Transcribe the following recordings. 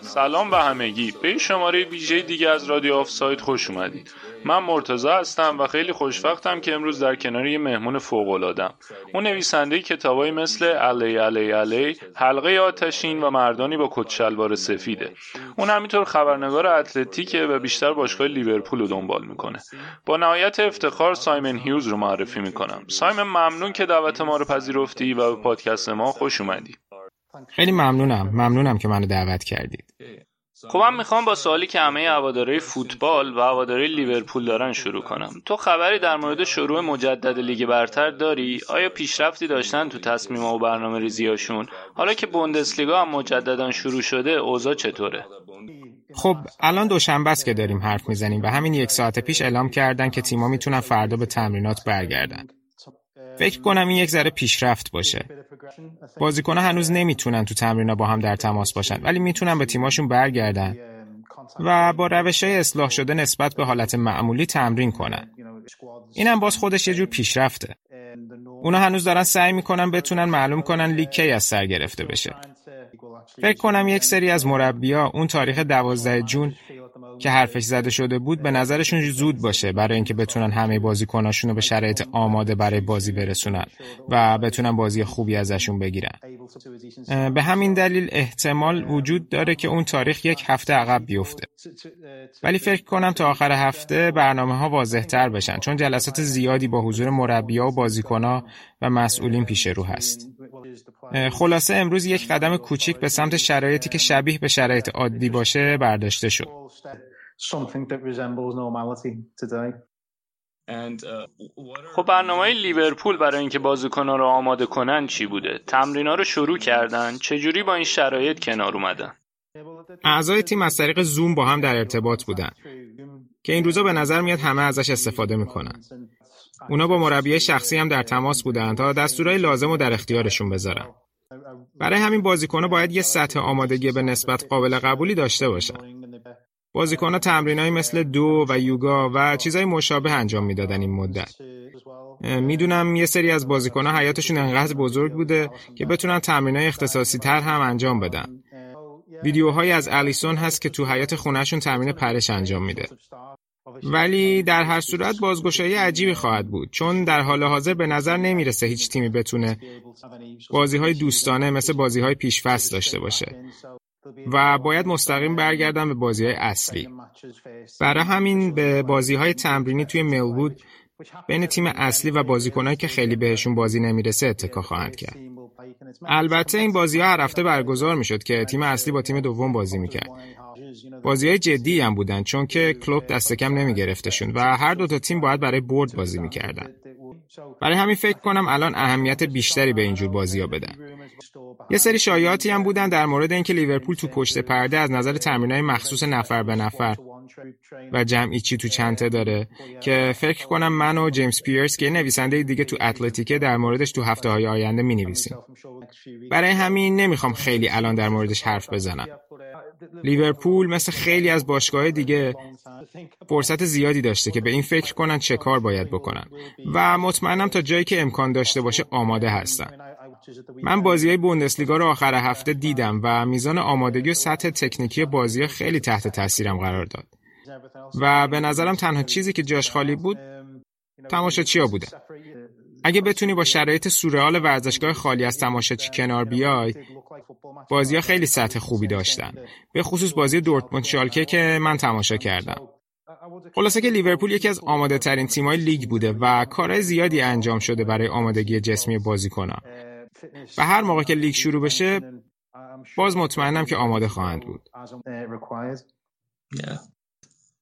سلام به همگی. به شماره ویژه دیگه از رادیو آف سایت خوش اومدید. من مرتزا هستم و خیلی خوشوقتم که امروز در کنار یه مهمون فوق اون نویسنده کتابایی مثل علی علی علی حلقه آتشین و مردانی با کت شلوار سفیده. اون همینطور خبرنگار اتلتیکه و بیشتر باشگاه لیورپول رو دنبال می‌کنه. با نهایت افتخار سایمن هیوز رو معرفی می‌کنم. سایمن ممنون که دعوت ما رو پذیرفتی و به پادکست ما خوش اومدی. خیلی ممنونم. ممنونم که منو دعوت کردید. خب من می‌خوام با سوالی که همه هواداره فوتبال و هواداره لیورپول دارن شروع کنم. تو خبری در مورد شروع مجدد لیگ برتر داری؟ آیا پیشرفتی داشتن تو تصمیم و برنامه ریزیاشون؟ حالا که بوندسلیگا هم مجددا شروع شده اوضاع چطوره؟ خب الان دوشنبه است که داریم حرف می‌زنیم و همین یک ساعت پیش اعلام کردن که تیما می‌تونن فردا به تمرینات برگردن. فکر کنم این یک ذره پیشرفت باشه. بازیکنها هنوز نمی‌تونن تو تمرینا با هم در تماس باشن ولی می‌تونن به تیماشون برگردن و با روش های اصلاح شده نسبت به حالت معمولی تمرین کنن. اینم باز خودش یه جور پیشرفته. اونا هنوز دارن سعی می‌کنن بتونن معلوم کنن لیگ کی از سر گرفته بشه. فکر کنم یک سری از مربیا اون تاریخ دوازده جون که حرفش زده شده بود به نظرشون زود باشه برای اینکه بتونن همه بازیکناشون رو به شرایط آماده برای بازی برسونن و بتونن بازی خوبی ازشون بگیرن. به همین دلیل احتمال وجود داره که اون تاریخ یک هفته عقب بیفته. ولی فکر کنم تا آخر هفته برنامه ها واضح تر بشن چون جلسات زیادی با حضور مربیا و بازیکنها و مسئولین پیش رو هست خلاصه امروز یک قدم کوچیک به سمت شرایطی که شبیه به شرایط عادی باشه برداشته شد خب برنامه های لیورپول برای اینکه بازیکنها رو آماده کنن چی بوده؟ تمرینا رو شروع کردن؟ چجوری با این شرایط کنار اومدن؟ اعضای تیم از طریق زوم با هم در ارتباط بودن که این روزا به نظر میاد همه ازش استفاده می‌کنن. اونا با مربی شخصی هم در تماس بودن تا دستورای لازم رو در اختیارشون بذارن. برای همین بازیکنها باید یه سطح آمادگی به نسبت قابل قبولی داشته باشن. بازیکنها تمرینایی مثل دو و یوگا و چیزای مشابه انجام می‌دادن این مدت. می‌دونم یه سری از بازیکنها حیاتشون انقدر بزرگ بوده که بتونن تمرینای اختصاصی تر هم انجام بدن. ویدیوهایی از الیسون هست که تو حیات خونهشون تمرین پرش انجام میده. ولی در هر صورت بازگشایی عجیبی خواهد بود. چون در حال حاضر به نظر نمی‌رسه هیچ تیمی بتونه بازی های دوستانه مثل بازی های پیشفست داشته باشه. و باید مستقیم برگردن به بازی های اصلی. برای همین به بازی های تمرینی توی ملوود بین تیم اصلی و بازیکنایی که خیلی بهشون بازی نمی‌رسه اتکا خواهند کرد. البته این بازی ها هر هفته برگزار می‌شد که تیم اصلی با تیم دوم بازی می‌کرد. بازی های جدی هم بودن چون که کلوب دست کم نمی گرفتشون و هر دو تا تیم باید برای برد بازی می‌کردن. برای همین فکر کنم الان اهمیت بیشتری به اینجور بازی ها بدن. یه سری شایعاتی هم بودن در مورد اینکه لیورپول تو پشت پرده از نظر تمرینای مخصوص نفر به نفر و جمعی چی تو چنته داره که فکر کنم من و جیمز پیرس که نویسنده دیگه تو اتلتیکه در موردش تو هفته های آینده می نویسیم. برای همین نمی‌خوام خیلی الان در موردش حرف بزنم. لیورپول مثل خیلی از باشگاه دیگه فرصت زیادی داشته که به این فکر کنن چه کار باید بکنن و مطمئنم تا جایی که امکان داشته باشه آماده هستن. من بازی های بوندسلیگا رو آخر هفته دیدم و میزان آمادگی و سطح تکنیکی بازی خیلی تحت تاثیرم قرار داد. و به نظرم تنها چیزی که جاش خالی بود تماشاچی ها بودن. اگه بتونی با شرایط سورئال ورزشگاه خالی از تماشاچی کنار بیای بازی ها خیلی سطح خوبی داشتن به خصوص بازی دورتموند شالکه که من تماشا کردم خلاصه که لیورپول یکی از آماده ترین تیمای لیگ بوده و کارهای زیادی انجام شده برای آمادگی جسمی بازیکنان. و هر موقع که لیگ شروع بشه باز مطمئنم که آماده خواهند بود.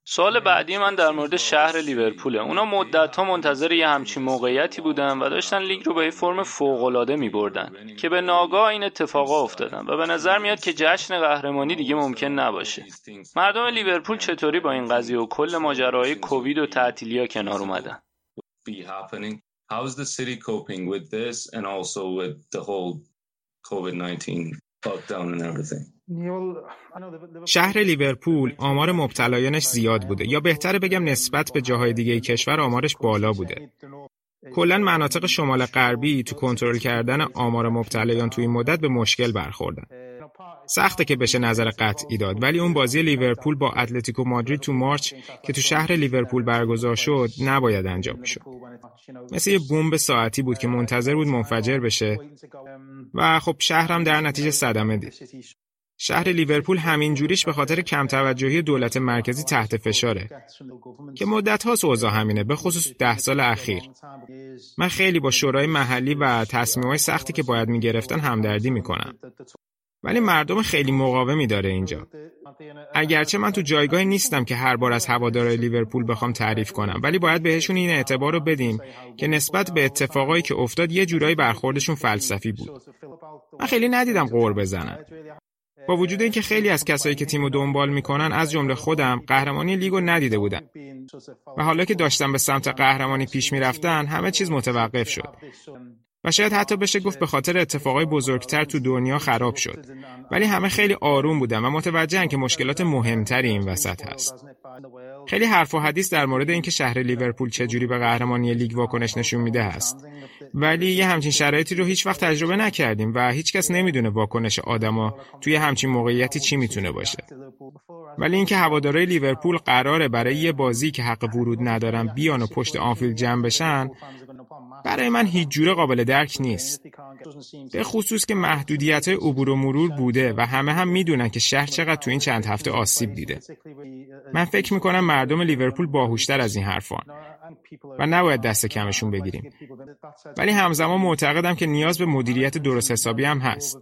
سوال بعدی من در مورد شهر لیورپوله. اونا مدت ها منتظر یه همچین موقعیتی بودن و داشتن لیگ رو به یه فرم فوق العاده می بردن که به ناگاه این اتفاقا افتادن و به نظر میاد که جشن قهرمانی دیگه ممکن نباشه. مردم لیورپول چطوری با این قضیه و کل ماجراهای کووید و تعطیلیا کنار اومدن؟ شهر لیورپول آمار مبتلایانش زیاد بوده یا بهتره بگم نسبت به جاهای دیگه کشور آمارش بالا بوده. کلا مناطق شمال غربی تو کنترل کردن آمار مبتلایان تو این مدت به مشکل برخوردن. سخته که بشه نظر قطعی داد ولی اون بازی لیورپول با اتلتیکو مادرید تو مارچ که تو شهر لیورپول برگزار شد نباید انجام شد. مثل یه بمب ساعتی بود که منتظر بود منفجر بشه و خب شهرم در نتیجه صدمه دید. شهر لیورپول همین جوریش به خاطر کم توجهی دولت مرکزی تحت فشاره که مدت ها اوضاع همینه به خصوص ده سال اخیر من خیلی با شورای محلی و تصمیم سختی که باید می‌گرفتن همدردی می‌کنم ولی مردم خیلی مقاومی داره اینجا. اگرچه من تو جایگاهی نیستم که هر بار از هوادارهای لیورپول بخوام تعریف کنم ولی باید بهشون این اعتبار رو بدیم که نسبت به اتفاقایی که افتاد یه جورایی برخوردشون فلسفی بود. من خیلی ندیدم قور بزنن. با وجود اینکه خیلی از کسایی که تیمو دنبال می‌کنن از جمله خودم قهرمانی لیگو ندیده بودن و حالا که داشتم به سمت قهرمانی پیش می‌رفتن همه چیز متوقف شد. و شاید حتی بشه گفت به خاطر اتفاقای بزرگتر تو دنیا خراب شد. ولی همه خیلی آروم بودن و متوجهن که مشکلات مهمتری این وسط هست. خیلی حرف و حدیث در مورد اینکه شهر لیورپول چجوری به قهرمانی لیگ واکنش نشون میده هست. ولی یه همچین شرایطی رو هیچ وقت تجربه نکردیم و هیچکس نمی‌دونه واکنش آدما توی همچین موقعیتی چی می‌تونه باشه. ولی اینکه هوادارهای لیورپول قراره برای یه بازی که حق ورود ندارن بیان و پشت آنفیلد جمع بشن برای من هیچ جوره قابل درک نیست. به خصوص که محدودیت عبور و مرور بوده و همه هم می‌دونن که شهر چقدر تو این چند هفته آسیب دیده. من فکر می‌کنم مردم لیورپول باهوشتر از این حرفان و نباید دست کمشون بگیریم. ولی همزمان معتقدم که نیاز به مدیریت درست حسابی هم هست.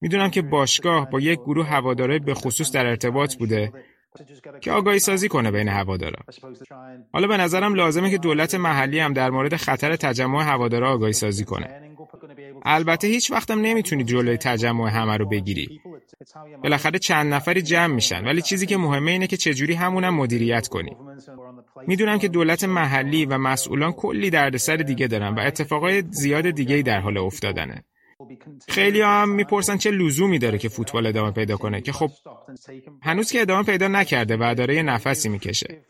می‌دونم که باشگاه با یک گروه هواداره به خصوص در ارتباط بوده که آگاهی سازی کنه بین هوادارا. حالا به نظرم لازمه که دولت محلی هم در مورد خطر تجمع هوادارا آگاهی سازی کنه. البته هیچ وقتم نمی‌تونی جلوی تجمع همه رو بگیری. بالاخره چند نفری جمع میشن ولی چیزی که مهمه اینه که چجوری همونم مدیریت کنی. می‌دونم که دولت محلی و مسئولان کلی دردسر دیگه دارن و اتفاقای زیاد دیگه در حال افتادنه. خیلی هم می‌پرسن چه لزومی داره که فوتبال ادامه پیدا کنه که خب هنوز که ادامه پیدا نکرده و داره یه نفسی می‌کشه.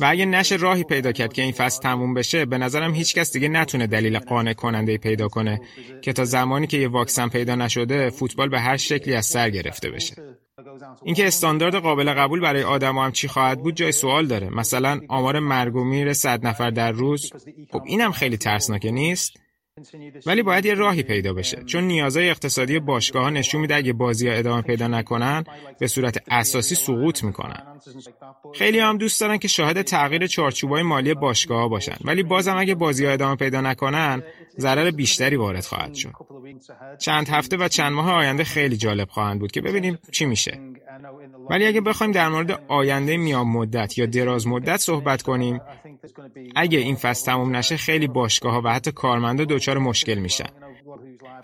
و اگه نشه راهی پیدا کرد که این فصل تموم بشه به نظرم هیچکس دیگه نتونه دلیل قانع کننده پیدا کنه که تا زمانی که یه واکسن پیدا نشده فوتبال به هر شکلی از سر گرفته بشه. اینکه استاندارد قابل قبول برای آدم هم چی خواهد بود جای سوال داره. مثلا آمار مرگ و میر صد نفر در روز؟ خب اینم خیلی ترسناکه نیست؟ ولی باید یه راهی پیدا بشه. چون نیازهای اقتصادی باشگاه ها نشون میده اگه بازی ها ادامه پیدا نکنن به صورت اساسی سقوط می‌کنن. خیلی هم دوست دارن که شاهد تغییر چارچوبای مالی باشگاه ها باشن. ولی بازم اگه بازی ها ادامه پیدا نکنن ضرر بیشتری وارد خواهد شد. چند هفته و چند ماه آینده خیلی جالب خواهند بود که ببینیم چی میشه. ولی اگه بخوایم در مورد آینده میان مدت یا دراز مدت صحبت کنیم اگه این فصل تموم نشه خیلی باشگاه ها و حتی کارمندا دچار مشکل میشن.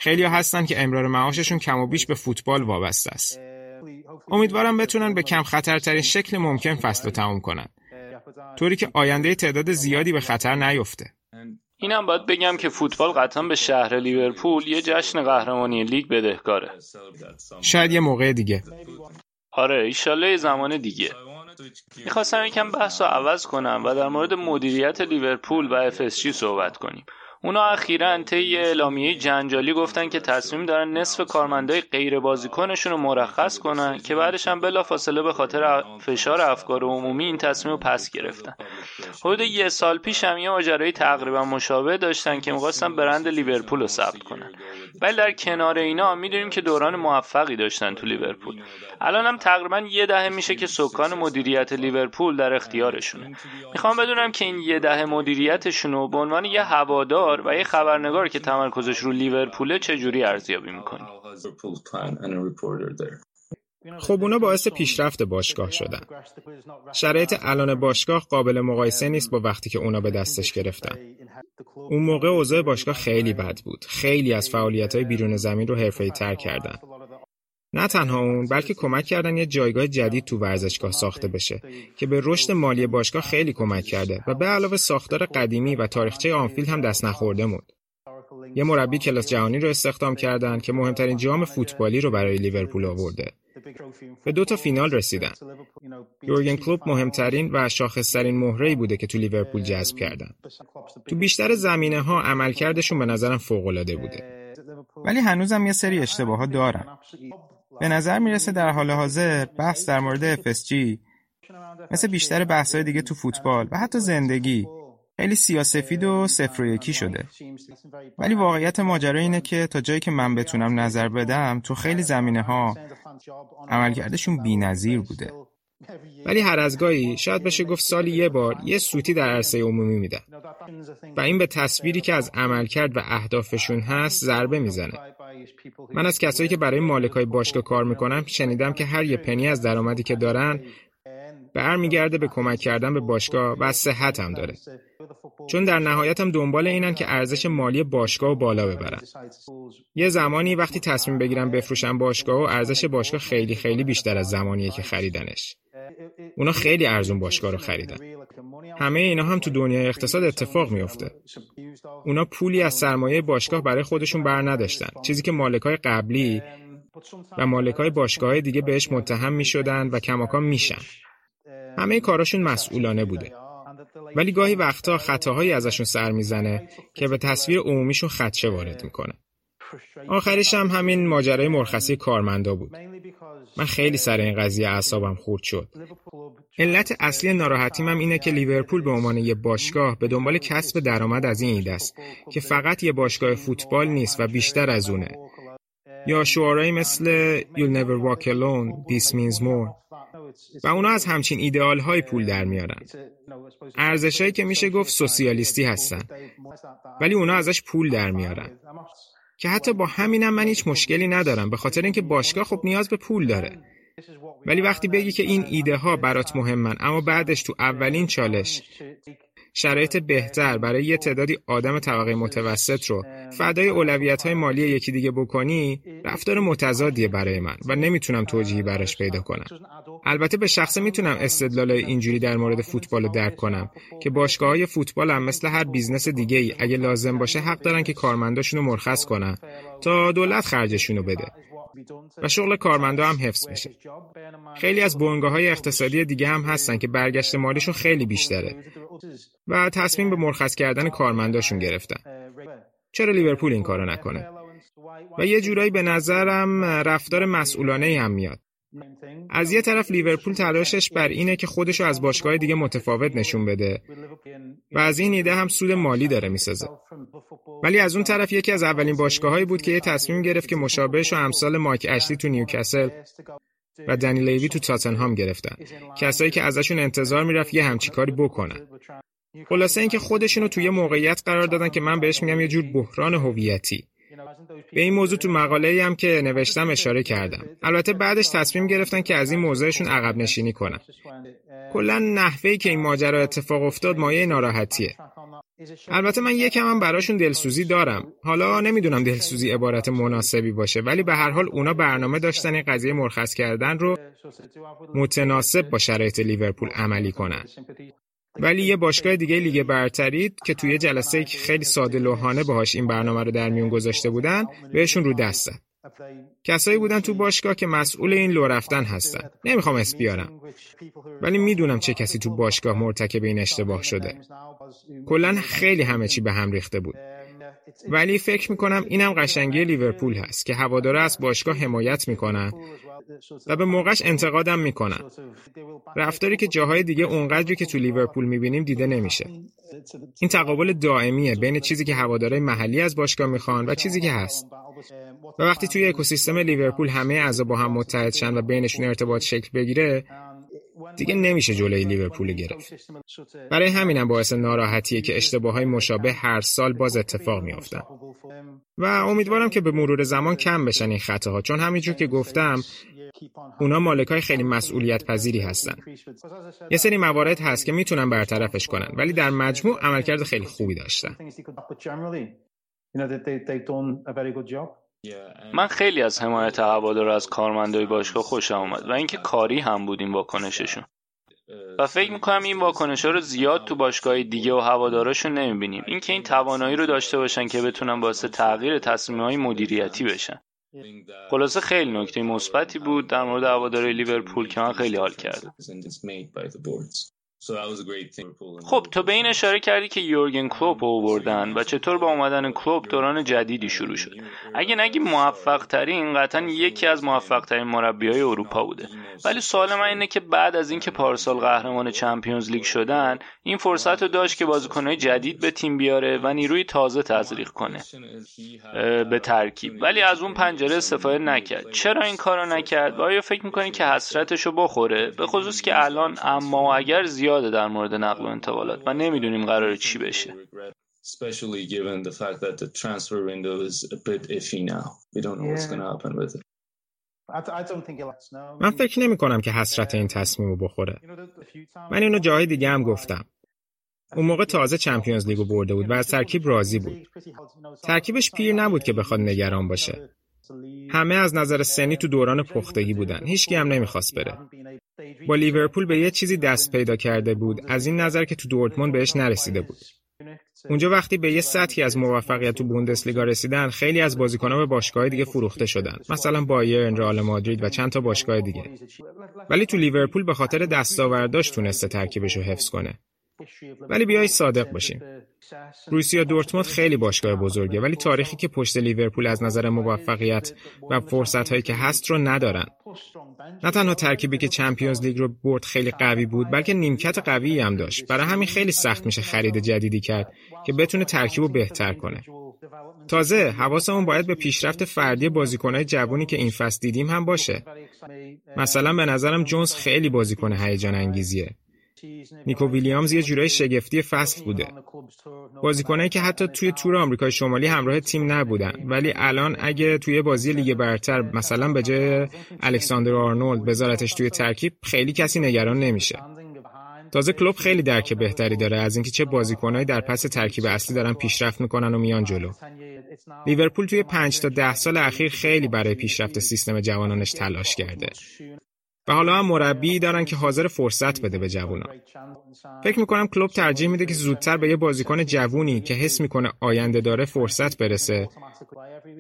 خیلی ها هستن که امرار معاششون کم و بیش به فوتبال وابسته است. امیدوارم بتونن به کم خطرترین شکل ممکن فصل رو تموم کنن. طوری که آینده تعداد زیادی به خطر نیفته. اینم باید بگم که فوتبال قطعا به شهر لیورپول یه جشن قهرمانی لیگ بدهکاره. شاید یه موقع دیگه. آره ایشالله زمان دیگه. می‌خواستم یکم بحث رو عوض کنم و در مورد مدیریت لیورپول و FSG صحبت کنیم. اونا اخیرا طی اعلامیه جنجالی گفتن که تصمیم دارن نصف کارمندای غیر بازیکنشون رو مرخص کنن که بعدش هم بلافاصله به خاطر فشار افکار عمومی این تصمیم رو پس گرفتن. حدود یه سال پیش هم یه ماجرای تقریبا مشابه داشتن که می‌خواستن برند لیورپول رو ثبت کنن. ولی در کنار اینا می‌دونیم که دوران موفقی داشتن تو لیورپول. الان هم تقریبا یه دهه میشه که سکان مدیریت لیورپول در اختیارشونه. می‌خوام بدونم که این یه دهه مدیریتشون رو به عنوان یه هوادار و یه خبرنگار که تمرکزش رو لیورپوله چجوری ارزیابی می‌کنی خب اونا باعث پیشرفت باشگاه شدن. شرایط الان باشگاه قابل مقایسه نیست با وقتی که اونا به دستش گرفتن. اون موقع اوضاع باشگاه خیلی بد بود. خیلی از فعالیت های بیرون زمین رو حرفه‌ای تر کردن. نه تنها اون بلکه کمک کردن یه جایگاه جدید تو ورزشگاه ساخته بشه که به رشد مالی باشگاه خیلی کمک کرده و به علاوه ساختار قدیمی و تاریخچه آنفیلد هم دست نخورده بود. یه مربی کلاس جهانی رو استخدام کردن که مهمترین جام فوتبالی رو برای لیورپول آورده. به دو تا فینال رسیدن. یورگن کلوب مهمترین و شاخصترین مهره‌ای بوده که تو لیورپول جذب کردن. تو بیشتر زمینه ها عملکردشون به نظرم فوق‌العاده بوده. ولی هنوزم یه سری اشتباهات دارن. به نظر می‌رسه در حال حاضر بحث در مورد FSG مثل بیشتر بحث‌های دیگه تو فوتبال و حتی زندگی خیلی سیاسفید و صفر و یکی شده. ولی واقعیت ماجرا اینه که تا جایی که من بتونم نظر بدم تو خیلی زمینه ها عملکردشون بی نظیر بوده. ولی هر از گاهی شاید بشه گفت سالی یه بار یه سوتی در عرصه عمومی میدن. و این به تصویری که از عملکرد و اهدافشون هست ضربه می‌زنه. من از کسایی که برای مالکای باشگاه کار می‌کنم شنیدم که هر یه پنی از درآمدی که دارن برمیگرده به کمک کردن به باشگاه و صحت هم داره. چون در نهایت هم دنبال اینن که ارزش مالی باشگاه و بالا ببرن. یه زمانی وقتی تصمیم بگیرن بفروشن باشگاه و ارزش باشگاه خیلی خیلی بیشتر از زمانیه که خریدنش. اونا خیلی ارزون باشگاه رو خریدن. همه اینا هم تو دنیای اقتصاد اتفاق میفته اونا پولی از سرمایه باشگاه برای خودشون بر نداشتن. چیزی که مالکای قبلی و مالکای باشگاه دیگه بهش متهم می و کماکان میشن. همه کاراشون مسئولانه بوده. ولی گاهی وقتا خطاهایی ازشون سر می‌زنه که به تصویر عمومیشون خدشه وارد می‌کنه. آخرش هم همین ماجرای مرخصی کارمندا بود. من خیلی سر این قضیه اعصابم خورد شد. علت اصلی ناراحتیم هم اینه که لیورپول به عنوان یه باشگاه به دنبال کسب درآمد از این ایده است که فقط یه باشگاه فوتبال نیست و بیشتر از اونه. یا شعارهایی مثل You'll never walk alone, this means more و اونا از همچین ایدئال های پول در میارن. که میشه گفت سوسیالیستی هستن ولی اونا ازش پول در میارن. که حتی با همینم من هیچ مشکلی ندارم به خاطر اینکه باشگاه خب نیاز به پول داره. ولی وقتی بگی که این ایده ها برات مهمن اما بعدش تو اولین چالش شرایط بهتر برای یه تعدادی آدم طبقه متوسط رو. فدای اولویت های مالی یکی دیگه بکنی رفتار متضادیه برای من و نمی‌تونم توجیهی براش پیدا کنم. البته به شخصه می‌تونم استدلال اینجوری در مورد فوتبال رو درک کنم که باشگاه های فوتبال هم مثل هر business دیگه ای اگه لازم باشه حق دارن که کارمنداشون رو مرخص کنن تا دولت خرجشون رو بده. و شغل کارمندا هم حفظ بشه. خیلی از بنگاه های اقتصادی دیگه هم هستن که برگشت مالیشون خیلی بیشتره و تصمیم به مرخص کردن کارمنداشون گرفتن. چرا لیورپول این کارو نکنه؟ و یه جورایی به نظرم رفتار مسئولانه هم میاد. از یه طرف لیورپول تلاشش بر اینه که خودشو از باشگاه دیگه متفاوت نشون بده و از این ایده هم سود مالی داره می‌سازه ولی از اون طرف یکی از اولین باشگاهایی بود که یه تصمیم گرفت که مشابهش و امثال مایک اشلی تو نیوکاسل و دنی لیوی تو تاتنهام گرفتن. کسایی که ازشون انتظار می‌رفت یه همچی کاری بکنن. خلاصه اینکه خودشونو توی موقعیت قرار دادن که من بهش میگم یه جور بحران هویتی. به این موضوع تو مقاله هم که نوشتم اشاره کردم. البته بعدش تصمیم گرفتن که از این موضوعشون عقب نشینی کنن. کلا نحوهی که این ماجرا اتفاق افتاد مایه ناراحتیه. البته من یکم هم براشون دلسوزی دارم حالا نمی‌دونم دلسوزی عبارت مناسبی باشه ولی به هر حال اونا برنامه داشتن این قضیه مرخص کردن رو متناسب با شرایط لیورپول عملی کنن ولی یه باشگاه دیگه لیگ برتری که توی جلسه خیلی ساده لوحانه باهاش این برنامه رو در میون گذاشته بودن بهشون رو دست زد. کسایی بودن تو باشگاه که مسئول این لو رفتن هستن. نمی‌خوام اسم بیارم. ولی می‌دونم چه کسی تو باشگاه مرتکب این اشتباه شده. کلا خیلی همه چی به هم ریخته بود. ولی فکر می‌کنم اینم قشنگی لیورپول هست که هواداره از باشگاه حمایت می‌کنن و به موقعش انتقادم می‌کنن. رفتاری که جاهای دیگه اونقدری که تو لیورپول می‌بینیم دیده نمیشه. این تقابل دائمیه بین چیزی که هواداره محلی از باشگاه می‌خوان و چیزی که هست. و وقتی توی اکوسیستم لیورپول همه اعضا با هم متحد شن و بینشون ارتباط شکل بگیره دیگه نمیشه جلوی لیورپول گرفت. برای همینم باعث ناراحتیه که اشتباه های مشابه هر سال باز اتفاق میافتن. و امیدوارم که به مرور زمان کم بشن این خطاها چون همینجور که گفتم اونا مالک های خیلی مسئولیت پذیری هستن. یه سری موارد هست که می‌تونن برطرفش کنن ولی در مجموع عملکرد خیلی خوبی داشتن. من خیلی از حمایت هوادار از کارمندای باشگاه خوشم اومد و اینکه کاری هم بود این واکنششون. و فکر می‌کنم این واکنش ها رو زیاد تو باشگاه دیگه و هواداراشون نمی‌بینیم. اینکه این توانایی رو داشته باشن که بتونن باعث تغییر تصمیم های مدیریتی بشن. خلاصه خیلی نکته مثبتی بود در مورد هواداری لیورپول که من خیلی حال کردم. خب تو به این اشاره کردی که یورگن کلوپ آوردن و چطور با اومدن کلوپ دوران جدیدی شروع شد. اگه نگی موفق ترین قطعا یکی از موفق ترین مربی های اروپا بوده. ولی سوال من اینه که بعد از اینکه پارسال قهرمان چمپیونز لیگ شدن این فرصت رو داشت که بازیکنهای جدید به تیم بیاره و نیروی تازه تزریق کنه به ترکیب. ولی از اون پنجره استفاده نکرد. چرا این کارو نکرد؟ و آیا فکر می‌کنی که حسرتش رو بخوره؟ به خصوص که الان اما اگر زیاده در مورد نقل و انتقالات و نمی‌دونیم قرار چی بشه especially given the fact that the transfer window is a bit iffy now. We don't know what's going to happen with it. من فکر نمی کنم که حسرت این تصمیم رو بخوره. من اینو جای دیگه هم گفتم. اون موقع تازه چمپیونز لیگو برده بود و از ترکیب راضی بود. ترکیبش پیر نبود که بخواد نگران باشه. همه از نظر سنی تو دوران پختگی بودن. هیچکی هم نمی‌خواست بره. با لیورپول به یه چیزی دست پیدا کرده بود از این نظر که تو دورتموند بهش نرسیده بود. اونجا وقتی به یه سطحی از موفقیت تو بوندسلیگا رسیدن خیلی از بازیکن‌ها به باشگاه دیگه فروخته شدن مثلا بایرن رئال مادرید و چند تا باشگاه دیگه ولی تو لیورپول به خاطر دستاورداش تونسته ترکیبش رو حفظ کنه ولی بیای صادق باشیم. روسیا دورتموند خیلی باشگاه بزرگه ولی تاریخی که پشت لیورپول از نظر موفقیت و فرصت هایی که هست رو ندارن. نه تنها ترکیبی که چمپیونز لیگ رو برد خیلی قوی بود بلکه نیمکت قوی هم داشت. برای همین خیلی سخت میشه خرید جدیدی کرد که بتونه ترکیب رو بهتر کنه. تازه حواسمون باید به پیشرفت فردی بازیکنهای جوونی که این فصل دیدیم هم باشه. مثلا به نظرم جونز خیلی بازیکن هیجان انگیزیه نیکو ویلیامز یه جورای شگفتی فصل بوده. بازیکنایی که حتی توی تور آمریکای شمالی همراه تیم نبودن ولی الان اگه توی بازی لیگ برتر مثلا به جای الکساندر آرنولد بذارتش توی ترکیب خیلی کسی نگران نمیشه. تازه کلوب خیلی درک بهتری داره از اینکه چه بازیکنایی در پس ترکیب اصلی دارن پیشرفت می‌کنن و میان جلو. لیورپول توی پنج تا ده سال اخیر خیلی برای پیشرفت سیستم جوانانش تلاش کرده. و حالا هم مربی دارن که حاضر فرصت بده به جوونا. فکر می‌کنم کلوب ترجیح میده که زودتر به یه بازیکن جوونی که حس می‌کنه آینده داره فرصت برسه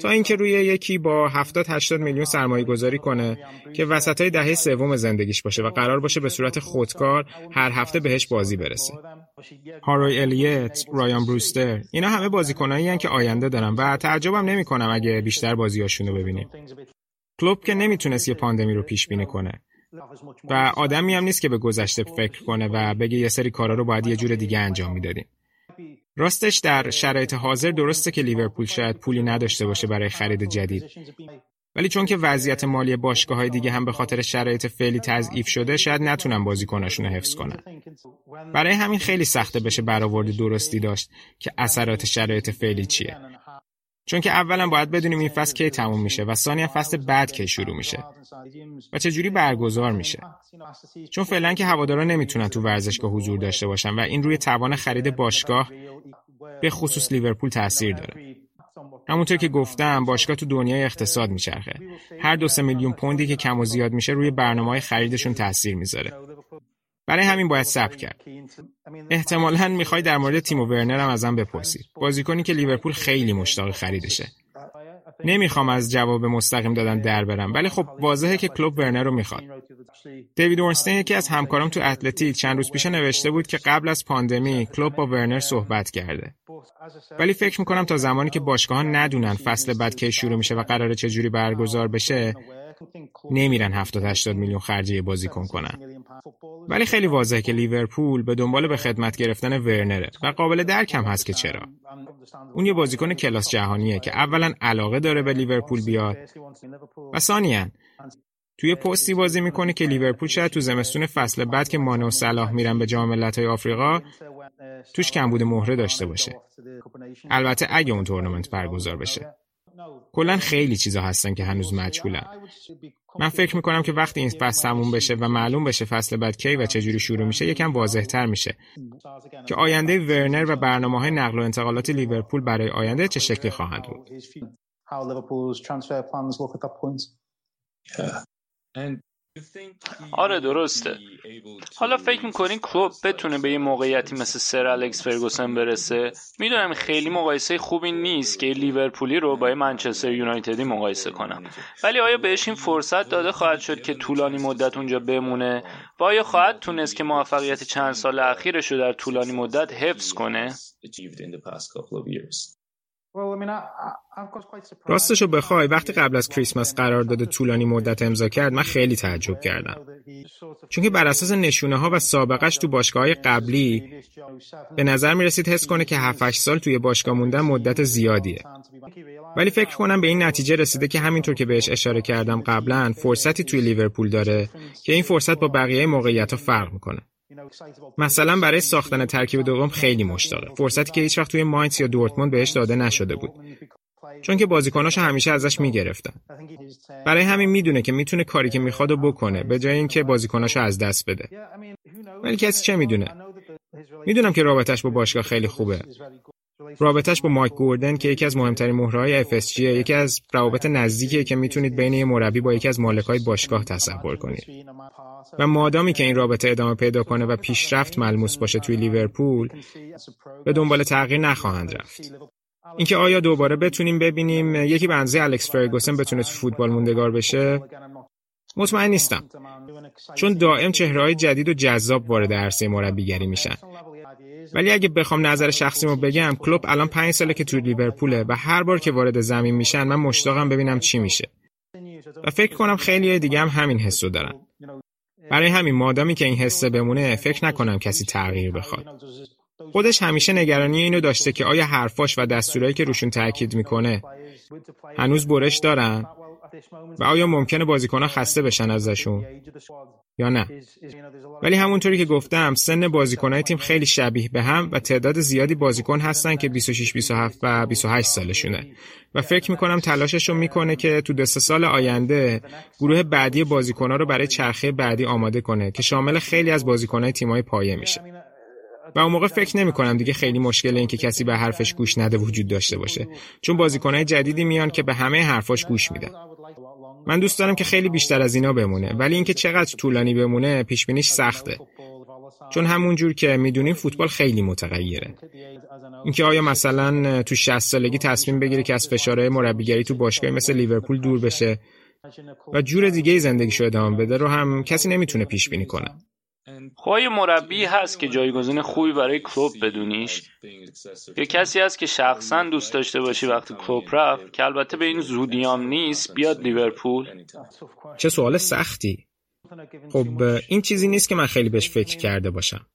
تا اینکه روی یکی با 70 80 میلیون سرمایه گذاری کنه که وسط های دهه سوم زندگیش باشه و قرار باشه به صورت خودکار هر هفته بهش بازی برسه. هاروی الیت، رایان بروستر، اینا همه بازیکنایی که آینده دارن و تعجبم نمی‌کنم اگه بیشتر بازیاشونو ببینیم. کلوب که نمی‌تونست یه پاندمی رو پیش بینی کنه. و آدمی هم نیست که به گذشته فکر کنه و بگه یه سری کارا رو باید یه جور دیگه انجام می‌دادیم. راستش در شرایط حاضر درسته که لیورپول شاید پولی نداشته باشه برای خرید جدید. ولی چون که وضعیت مالی باشگاه های دیگه هم به خاطر شرایط فعلی تضعیف شده شاید نتونن بازیکناشون رو حفظ کنن. برای همین خیلی سخته بشه برآورد درستی داشت که اثرات شرایط فعلی چیه. چون که اولا باید بدونیم این فصل کی تموم میشه و ثانیا فصل بعد کی شروع میشه و چه جوری برگزار میشه. چون فعلا که هوادارا نمی‌تونن تو ورزشگاه حضور داشته باشن و این روی توان خرید باشگاه به خصوص لیورپول تاثیر داره. همونطور که گفتم باشگاه تو دنیای اقتصاد میچرخه. هر دو سه میلیون پوندی که کم و زیاد میشه روی برنامه خریدشون تاثیر می‌ذاره. برای همین باید صبر کرد. احتمالا می‌خوای در مورد تیم ورنر هم ازم بپرسی. بازیکنی که لیورپول خیلی مشتاق خریدشه. نمی‌خوام از جواب مستقیم دادن در برم ولی خب واضحه که کلوب ورنر رو می‌خواد. دیوید اورنستین یکی از همکارام تو اتلتیک چند روز پیش نوشته بود که قبل از پاندمی کلوب با ورنر صحبت کرده. ولی فکر می‌کنم تا زمانی که باشگاه ها ندونن فصل بعد کی شروع میشه و قراره جوری برگزار بشه نمیرن 70 80 میلیون خرجی بازیکن کنن. ولی خیلی واضحه که لیورپول به دنبال به خدمت گرفتن ورنره و قابل درک هم هست که چرا. اون یه بازیکن کلاس جهانیه که اولا علاقه داره به لیورپول بیاد و ثانیا توی پستی بازی می‌کنه که لیورپول شاید تو زمستون فصل بعد که مانه و صلاح میرن به جام ملت‌های آفریقا توش کمبود مهره داشته باشه. البته اگه اون تورنمنت برگزار بشه. کلا خیلی چیزا هستن که هنوز مجهولن. من فکر می‌کنم که وقتی این فصل تموم بشه و معلوم بشه فصل بعد کی و چجوری شروع میشه یکم واضح تر میشه. که آینده ورنر و برنامه های نقل و انتقالات لیورپول برای آینده چه شکلی خواهند بود؟ آره درسته حالا فکر می‌کنین کلوب بتونه به یه موقعیتی مثل سر الکس فرگوسن برسه می‌دونم خیلی مقایسه خوبی نیست که لیورپولی رو با منچستر یونایتدی مقایسه کنم ولی آیا بهش این فرصت داده خواهد شد که طولانی مدت اونجا بمونه و آیا خواهد تونست که موفقیت چند سال اخیرش رو در طولانی مدت حفظ کنه راستشو بخوای وقتی قبل از کریسمس قرار داده طولانی مدت امضا کرد من خیلی تعجب کردم. چون که بر اساس نشونه ها و سابقش تو باشگاه های قبلی به نظر می رسید حس کنه که 7 سال توی باشگاه موندن مدت زیادیه. ولی فکر کنم به این نتیجه رسیده که همینطور که بهش اشاره کردم قبلا فرصتی توی لیورپول داره که این فرصت با بقیه موقعیت ها فرق می‌کنه. مثلا برای ساختن ترکیب دوم خیلی مشتاقه. فرصتی که هیچ وقت توی ماینز یا دورتموند بهش داده نشده بود. چون که بازیکناشو همیشه ازش می‌گرفتن. برای همین می‌دونه که می‌تونه کاری که می‌خواد بکنه به جای اینکه بازیکناشو از دست بده. ولی کسی چه می‌دونه؟ می‌دونم که رابطش با باشگاه خیلی خوبه. رابطش با مایک گوردن که یکی از مهمترین مهرهای FSG یکی از روابط نزدیکیه که می‌تونید بین یه مربی با یکی از مالکای باشگاه تصور کنید. و مادامی که این رابطه ادامه پیدا کنه و پیشرفت ملموس باشه توی لیورپول به دنبال تغییر نخواهند رفت. اینکه آیا دوباره بتونیم ببینیم یکی بنزه الکس فرگوسن بتونه تو فوتبال موندگار بشه؟ مطمئن نیستم. چون دائم چهرههای جدید و جذاب وارد عرصه مربیگری میشن. ولی اگه بخوام نظر شخصیمو بگم کلوب الان پنج ساله که تو لیورپوله و هر بار که وارد زمین میشن من مشتاقم ببینم چی میشه. و فکر کنم خیلی دیگه هم همین حسو دارن. برای همین مادامی که این حسه بمونه فکر نکنم کسی تغییر بخواد. خودش همیشه نگرانی اینو داشته که آیا حرفاش و دستورایی که روشون تاکید می‌کنه هنوز برش دارن؟ و آیا ممکنه بازیکنها خسته بشن ازشون؟ یا نه. ولی همونطوری که گفتم سن بازیکنهای تیم خیلی شبیه به هم و تعداد زیادی بازیکن هستن که 26 27 و 28 سالشونه. و فکر می‌کنم تلاشش رو می‌کنه که تو دو سال آینده گروه بعدی بازیکنها رو برای چرخه بعدی آماده کنه که شامل خیلی از بازیکنهای تیمای پایه میشه. و اون موقع فکر نمی کنم دیگه خیلی مشکل این که کسی به حرفش گوش نده وجود داشته باشه. چون بازیکنهای جدیدی میان که به همه حرفاش گوش میدن. من دوست دارم که خیلی بیشتر از اینا بمونه ولی اینکه چقدر طولانی بمونه پیش بینیش سخته. چون همون جور که می‌دونیم فوتبال خیلی متغیره. اینکه آیا مثلا تو 60 سالگی تصمیم بگیره که از فشارهای مربیگری تو باشگاهی مثل لیورپول دور بشه و جور دیگه زندگیشو ادامه بده رو هم کسی نمی‌تونه پیش بینی کنه. خب مربی هست که جایگزین خوبی برای کلوب بدونیش. یا کسی هست که شخصا دوست داشته باشی وقتی کلوب رفت که البته به این زودیام نیست بیاد لیورپول. چه سوال سختی. خب این چیزی نیست که من خیلی بهش فکر کرده باشم.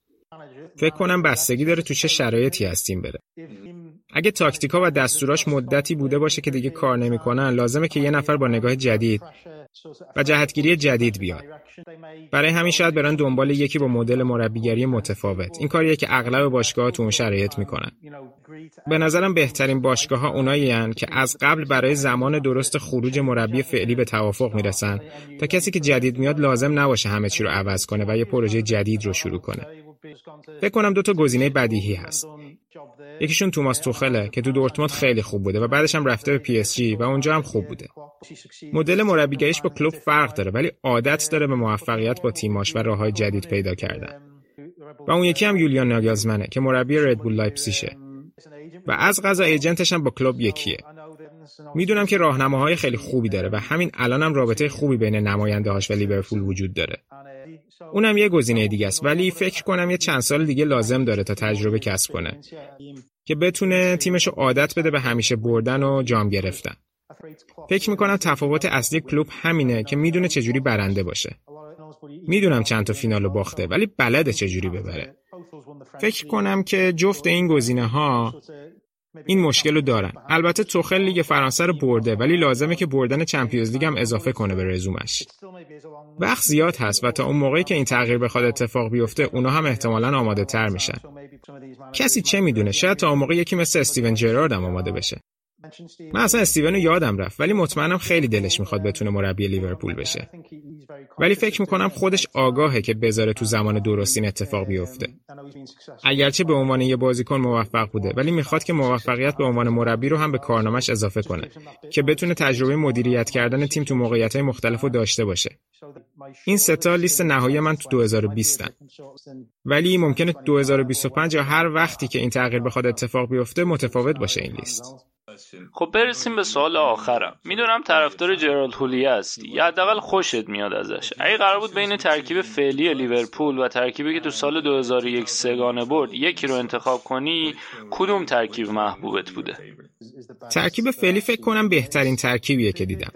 فکر کنم بستگی داره تو چه شرایطی هستیم بره. اگه تاکتیکا و دستوراش مدتی بوده باشه که دیگه کار نمی‌کنن لازمه که یه نفر با نگاه جدید و جهتگیری جدید بیاد برای همین شاید برن دنبال یکی با مدل مربیگری متفاوت. این کاریه که اغلب باشگاه تو اون شرایط می‌کنن. به نظرم بهترین باشگاه ها اونایی که از قبل برای زمان درست خروج مربی فعلی به توافق می‌رسن تا کسی که جدید میاد لازم نباشه همه چی رو عوض کنه و یه پروژه جدید رو شروع کنه. فکر کنم دو تا گزینه بدیهی هست. یکیشون توماس توخله که تو دورتموند خیلی خوب بوده و بعدش هم رفته به پی اس جی و اونجا هم خوب بوده. مدل مربیگریش با کلوب فرق داره ولی عادت داره به موفقیت با تیماش و راههای جدید پیدا کردن. و اون یکی هم یولیان ناگازمنه که مربی ردبول لایپسیشه و از غذا ایجنتش هم با کلوب یکیه. می‌دونم که راهنماهای خیلی خوبی داره و همین الانم هم رابطه خوبی بین نماینده هاش و لیورپول وجود داره. اونم یه گزینه دیگه است ولی فکر کنم یه چند سال دیگه لازم داره تا تجربه کسب کنه که بتونه تیمشو عادت بده به همیشه بردن و جام گرفتن. فکر می‌کنم تفاوت اصلی کلوب همینه که می‌دونه چجوری برنده باشه. می‌دونم چند تا فینالو باخته ولی بلده چجوری ببره. فکر کنم که جفت این گزینه ها این مشکل رو دارن. البته توخل لیگ فرانسه رو برده ولی لازمه که بردن چمپیونز لیگ هم اضافه کنه به رزومش. وقت زیاد هست و تا اون موقعی که این تغییر بخواد اتفاق بیفته اونا هم احتمالا آماده تر میشن کسی چه می‌دونه؟ شاید تا اون موقع یکی مثل استیون جرارد هم آماده بشه. من اصلا استیون رو یادم رفت ولی مطمئنم خیلی دلش می‌خواد بتونه مربی لیورپول بشه. ولی فکر می‌کنم خودش آگاهه که بذاره تو زمان درست این اتفاق بیفته. اگرچه به عنوان یه بازیکن موفق بوده ولی می‌خواد که موفقیت به عنوان مربی رو هم به کارنامش اضافه کنه که بتونه تجربه مدیریت کردن تیم تو موقعیت مختلف رو داشته باشه. این ستا لیست نهایی من تو 2020 ولی ممکنه 2025 یا هر وقتی که این تغییر بخواد اتفاق بیفته متفاوت باشه این لیست. خب برسیم به سوال آخرم. می‌دونم طرفدار جرالد هولیه هستی. یا حداقل خوشت میاد ازش. اگه قرار بود بین ترکیب فعلی لیورپول و ترکیبی که تو سال 2001 سگانه برد یکی رو انتخاب کنی کدوم ترکیب محبوبت بوده؟ ترکیب فعلی فکر کنم بهترین ترکیبیه که دیدم.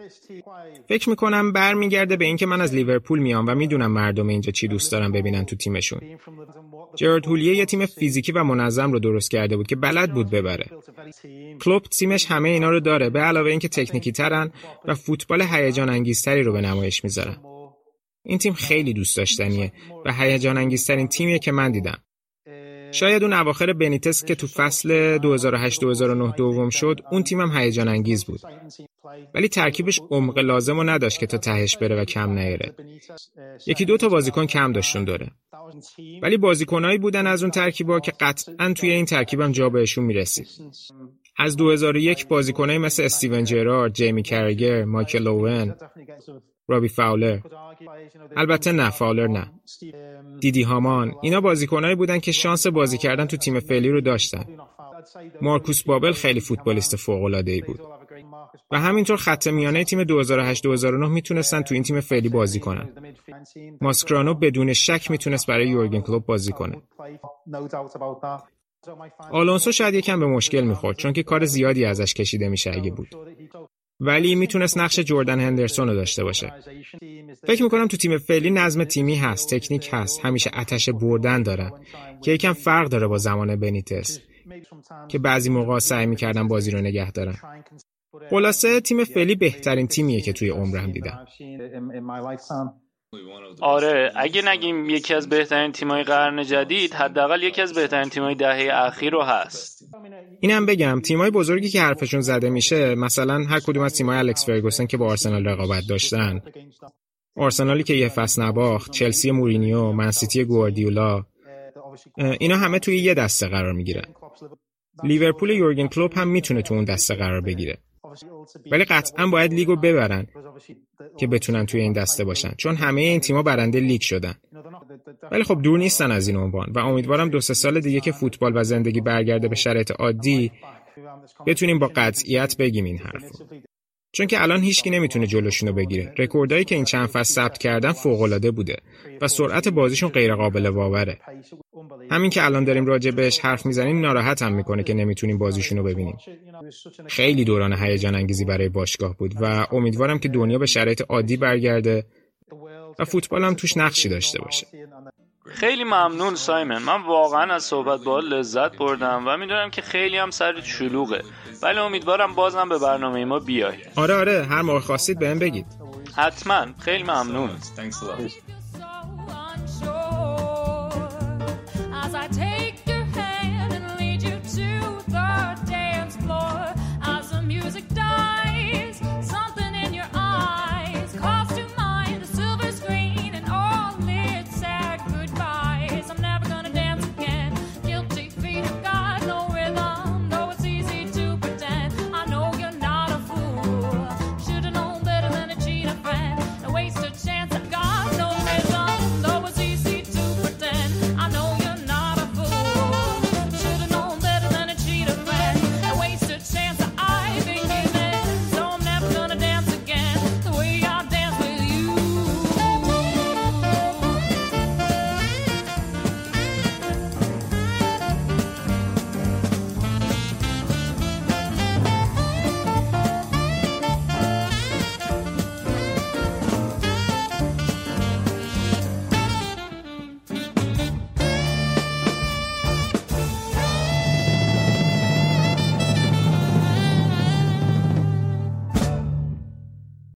فکر می‌کنم برمیگرده به اینکه من از لیورپول میام و می‌دونم مردم اینجا چی دوست دارن ببینن تو تیمشون. جرارد هولیه یه تیم فیزیکی و منظم رو درست کرده بود که بلد بود ببره. کلوب تیمش همه اینا رو داره به علاوه اینکه تکنیکی ترن و فوتبال هیجان انگیزتری رو به نمایش می‌ذارن. این تیم خیلی دوست داشتنیه و هیجان انگیزترین تیمیه که من دیدم. شاید اون اواخر بنیتس که تو فصل 2008-2009 دوم شد اون تیمم هیجان انگیز بود. ولی ترکیبش عمق لازم رو نداشت که تا تهش بره و کم نیاره. یکی دو تا بازیکن کم داشتون داره. ولی بازیکنهایی بودن از اون ترکیبا که قطعا توی این ترکیبم جا بهشون می‌رسید. از 2001 بازیکنایی مثل استیون جرارد، جیمی کرگر، مایکل اوون، رابی فاولر. البته نه فاولر نه. دیدی هامان. اینا بازیکنایی بودن که شانس بازی کردن تو تیم فعلی رو داشتن. مارکوس بابل خیلی فوتبالیست فوق العاده ای بود. و همینطور خط میانه تیم 2008 2009 می‌تونستن تو این تیم فعلی بازی کنن. ماسکرانو بدون شک می‌تونست برای یورگن کلوب بازی کنه. آلونسو شاید یکم به مشکل می‌خورد چون که کار زیادی ازش کشیده میشه اگه بود. ولی می‌تونست نقش جردن هندرسون رو داشته باشه. فکر می‌کنم تو تیم فعلی نظم تیمی هست تکنیک هست همیشه اتش بردن دارن که یکم فرق داره با زمان بنیتس که بعضی موقع سعی می‌کردن بازی رو نگه دارن. خلاصه تیم فعلی بهترین تیمیه که توی عمرم دیدم. آره اگه نگیم یکی از بهترین تیمای قرن جدید حداقل یکی از بهترین تیمای دهه اخیر رو هست. اینم بگم تیمای بزرگی که حرفشون زده میشه مثلا هر کدوم از تیمای الکس فرگوسن که با آرسنال رقابت داشتن. آرسنالی که یه فصل نباخت چلسی مورینیو منسیتی گواردیولا. اینا همه توی یه دسته قرار می‌گیرن. لیورپول یورگن کلوب هم می‌تونه تو اون دسته قرار بگیره. ولی قطعا باید لیگو ببرن که بتونن توی این دسته باشن. چون همه این تیما برنده لیگ شدن. ولی خب دور نیستن از این عنوان. و امیدوارم دو سه سال دیگه که فوتبال و زندگی برگرده به شرایط عادی بتونیم با قطعیت بگیم این حرف چون که الان هیچکی نمی‌تونه جلوشونو بگیره. رکوردایی که این چند فصل ثبت کردن فوق العاده بوده و سرعت بازیشون غیر قابل باوره. همین که الان داریم راجع بهش حرف می‌زنیم ناراحت هم می‌کنه که نمی‌تونیم بازیشونو ببینیم. خیلی دوران هیجان انگیزی برای باشگاه بود و امیدوارم که دنیا به شرایط عادی برگرده و فوتبال هم توش نقشی داشته باشه. خیلی ممنون سایمن. من واقعا از صحبت با لذت بردم و می‌دونم که خیلی هم سرت شلوغه. ولی امیدوارم بازم به برنامه ما بیای آره آره. هر موقع خواستید بهم بگید. حتما. خیلی ممنون.